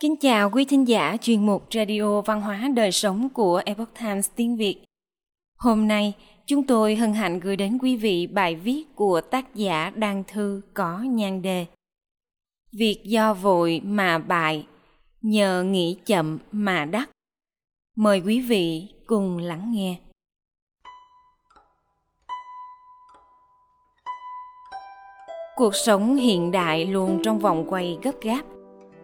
Kính chào quý thính giả chuyên mục Radio Văn hóa Đời Sống của Epoch Times tiếng Việt. Hôm nay, chúng tôi hân hạnh gửi đến quý vị bài viết của tác giả Đăng Thư có nhan đề Việc do vội mà bại, nhờ nghĩ chậm mà đắc. Mời quý vị cùng lắng nghe. Cuộc sống hiện đại luôn trong vòng quay gấp gáp –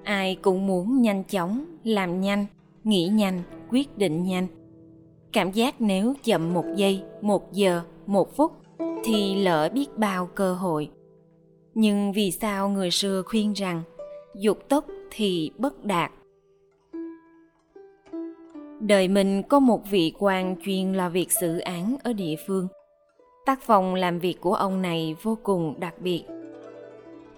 ai cũng muốn nhanh chóng, làm nhanh, nghĩ nhanh, quyết định nhanh. Cảm giác nếu chậm một giây, một giờ, một phút thì lỡ biết bao cơ hội. Nhưng vì sao người xưa khuyên rằng, dục tốc thì bất đạt? Đời mình có một vị quan chuyên lo việc xử án ở địa phương. Tác phong làm việc của ông này vô cùng đặc biệt.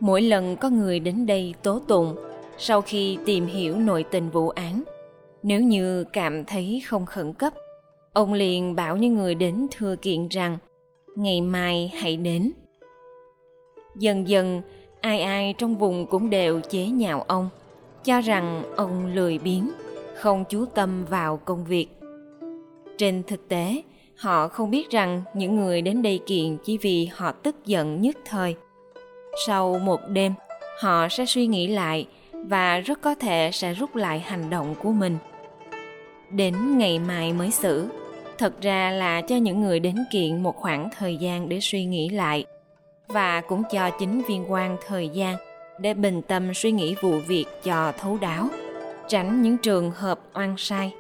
Mỗi lần có người đến đây tố tụng sau khi tìm hiểu nội tình vụ án. Nếu như cảm thấy không khẩn cấp, ông liền bảo những người đến thưa kiện rằng, ngày mai hãy đến. Dần dần, ai ai trong vùng cũng đều chế nhạo ông, cho rằng ông lười biếng, không chú tâm vào công việc. Trên thực tế, họ không biết rằng những người đến đây kiện chỉ vì họ tức giận nhất thời. Sau một đêm, họ sẽ suy nghĩ lại và rất có thể sẽ rút lại hành động của mình. Đến ngày mai mới xử. Thật ra là cho những người đến kiện một khoảng thời gian để suy nghĩ lại và cũng cho chính viên quan thời gian để bình tâm suy nghĩ vụ việc cho thấu đáo, tránh những trường hợp oan sai.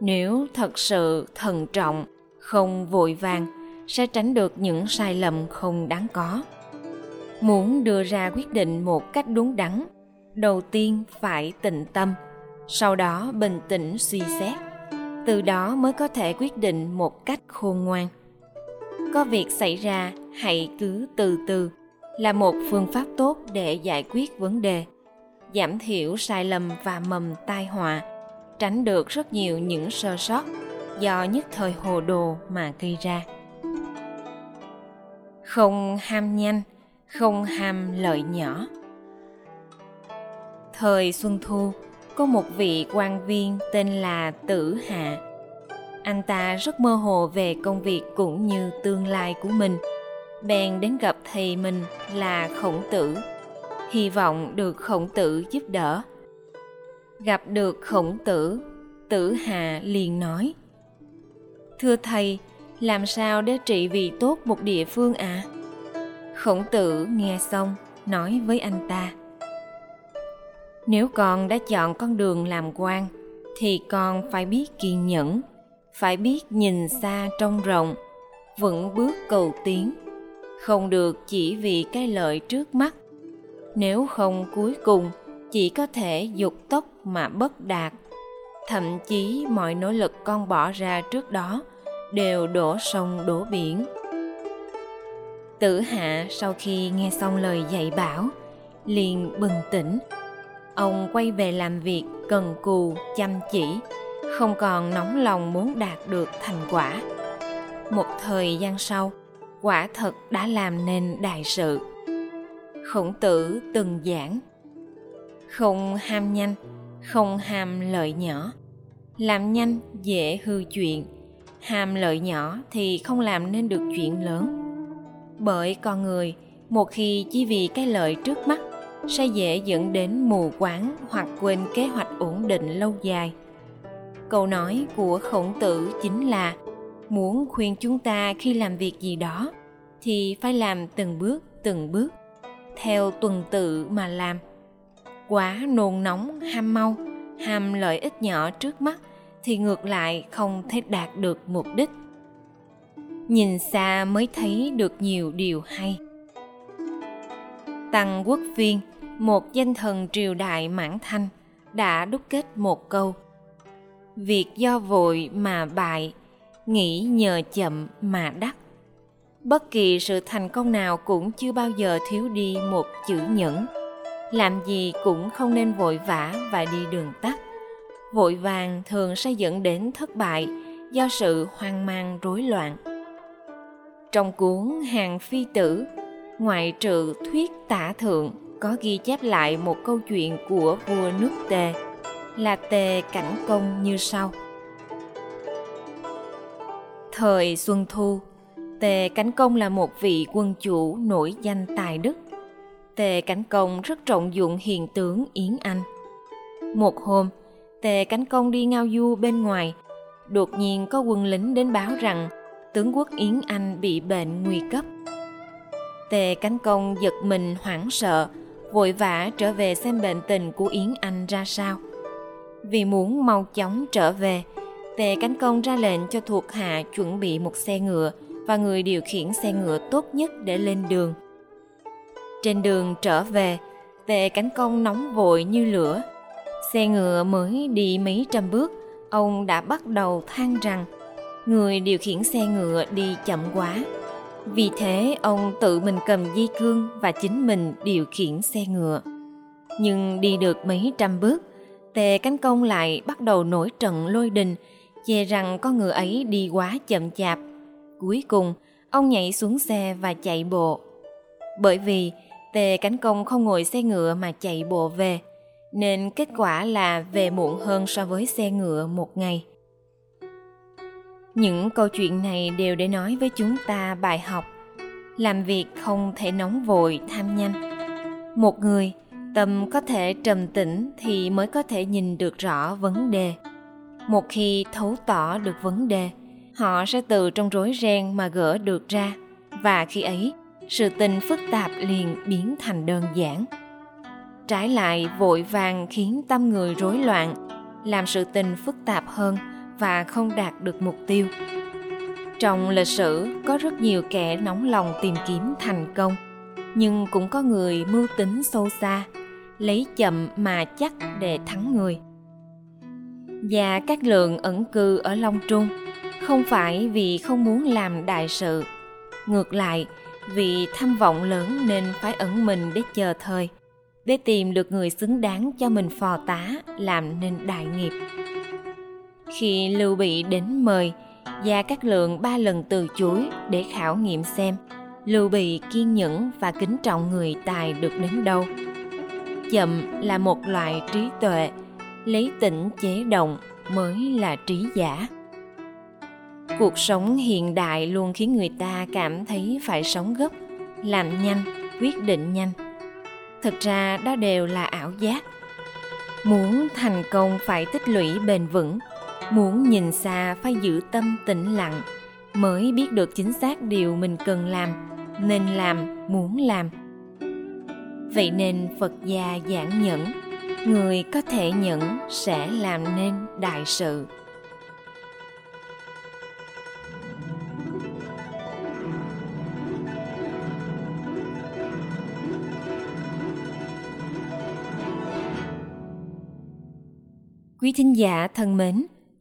Nếu thật sự thận trọng, không vội vàng, sẽ tránh được những sai lầm không đáng có. Muốn đưa ra quyết định một cách đúng đắn đầu tiên phải tịnh tâm, sau đó bình tĩnh suy xét, từ đó mới có thể quyết định một cách khôn ngoan. Có việc xảy ra, hãy cứ từ từ, là một phương pháp tốt để giải quyết vấn đề, giảm thiểu sai lầm và mầm tai họa, tránh được rất nhiều những sơ sót do nhất thời hồ đồ mà gây ra. Không ham nhanh, không ham lợi nhỏ. Thời Xuân Thu, có một vị quan viên tên là Tử Hạ. Anh ta rất mơ hồ về công việc cũng như tương lai của mình. Bèn đến gặp thầy mình là Khổng Tử, hy vọng được Khổng Tử giúp đỡ. Gặp được Khổng Tử, Tử Hạ liền nói: "Thưa thầy, làm sao để trị vì tốt một địa phương ạ?" À? Khổng Tử nghe xong nói với anh ta: nếu con đã chọn con đường làm quan, thì con phải biết kiên nhẫn, phải biết nhìn xa trông rộng, vững bước cầu tiến. Không được chỉ vì cái lợi trước mắt. Nếu không cuối cùng, chỉ có thể dục tốc mà bất đạt. Thậm chí mọi nỗ lực con bỏ ra trước đó đều đổ sông đổ biển. Tử hạ sau khi nghe xong lời dạy bảo, liền bừng tỉnh ông quay về làm việc, cần cù, chăm chỉ, không còn nóng lòng muốn đạt được thành quả. Một thời gian sau, quả thật đã làm nên đại sự. Khổng tử từng giảng, không ham nhanh, không ham lợi nhỏ. Làm nhanh, dễ hư chuyện. Ham lợi nhỏ thì không làm nên được chuyện lớn. Bởi con người, một khi chỉ vì cái lợi trước mắt sẽ dễ dẫn đến mù quáng hoặc quên kế hoạch ổn định lâu dài. Câu nói của khổng tử chính là, muốn khuyên chúng ta khi làm việc gì đó, thì phải làm từng bước từng bước, theo tuần tự mà làm. Quá nôn nóng, ham mau, ham lợi ích nhỏ trước mắt thì ngược lại không thể đạt được mục đích. Nhìn xa mới thấy được nhiều điều hay. Tăng quốc viên một danh thần triều đại mãn thanh đã đúc kết một câu. Việc do vội mà bại, nghĩ nhờ chậm mà đắc. Bất kỳ sự thành công nào cũng chưa bao giờ thiếu đi một chữ nhẫn. Làm gì cũng không nên vội vã và đi đường tắt. Vội vàng thường sẽ dẫn đến thất bại do sự hoang mang, rối loạn. Trong cuốn hàng phi tử, ngoại trừ thuyết tả thượng có ghi chép lại một câu chuyện của vua nước Tề là Tề Cảnh Công như sau. Thời Xuân Thu, Tề Cảnh Công là một vị quân chủ nổi danh tài đức. Tề Cảnh Công rất trọng dụng hiền tướng Yến Anh. Một hôm, Tề Cảnh Công đi ngao du bên ngoài, đột nhiên có quân lính đến báo rằng tướng quốc Yến Anh bị bệnh nguy cấp. Tề Cảnh Công giật mình hoảng sợ, vội vã trở về xem bệnh tình của Yến Anh ra sao. Vì muốn mau chóng trở về, Tề Cánh Công ra lệnh cho thuộc hạ chuẩn bị một xe ngựa và người điều khiển xe ngựa tốt nhất để lên đường. Trên đường trở về, Tề Cánh Công nóng vội như lửa. Xe ngựa mới đi mấy trăm bước, ông đã bắt đầu than rằng người điều khiển xe ngựa đi chậm quá. Vì thế ông tự mình cầm dây cương và chính mình điều khiển xe ngựa. Nhưng đi được mấy trăm bước, Tề Cánh Công lại bắt đầu nổi trận lôi đình, chê rằng con ngựa ấy đi quá chậm chạp. Cuối cùng, ông nhảy xuống xe và chạy bộ. Bởi vì Tề Cánh Công không ngồi xe ngựa mà chạy bộ về, nên kết quả là về muộn hơn so với xe ngựa một ngày. Những câu chuyện này đều để nói với chúng ta bài học. Làm việc không thể nóng vội, tham nhanh một người, tâm có thể trầm tĩnh thì mới có thể nhìn được rõ vấn đề. Một khi thấu tỏ được vấn đề, họ sẽ từ trong rối ren mà gỡ được ra. Và khi ấy, sự tình phức tạp liền biến thành đơn giản. Trái lại, vội vàng khiến tâm người rối loạn, làm sự tình phức tạp hơn và không đạt được mục tiêu. Trong lịch sử, có rất nhiều kẻ nóng lòng tìm kiếm thành công, nhưng cũng có người mưu tính sâu xa, lấy chậm mà chắc để thắng người. Và các lượng ẩn cư ở long trung không phải vì không muốn làm đại sự, ngược lại vì tham vọng lớn nên phải ẩn mình để chờ thời, để tìm được người xứng đáng cho mình phò tá làm nên đại nghiệp khi lưu bị đến mời Gia các lượng ba lần từ chối để khảo nghiệm xem lưu bị kiên nhẫn và kính trọng người tài được đến đâu. Chậm là một loại trí tuệ, lấy tỉnh chế động mới là trí giả. Cuộc sống hiện đại luôn khiến người ta cảm thấy phải sống gấp, làm nhanh, quyết định nhanh. Thực ra đó đều là ảo giác. Muốn thành công phải tích lũy bền vững muốn nhìn xa phải giữ tâm tĩnh lặng mới biết được chính xác điều mình cần làm nên làm muốn làm. Vậy nên phật gia giảng nhẫn người có thể nhẫn sẽ làm nên đại sự. Quý thính giả thân mến,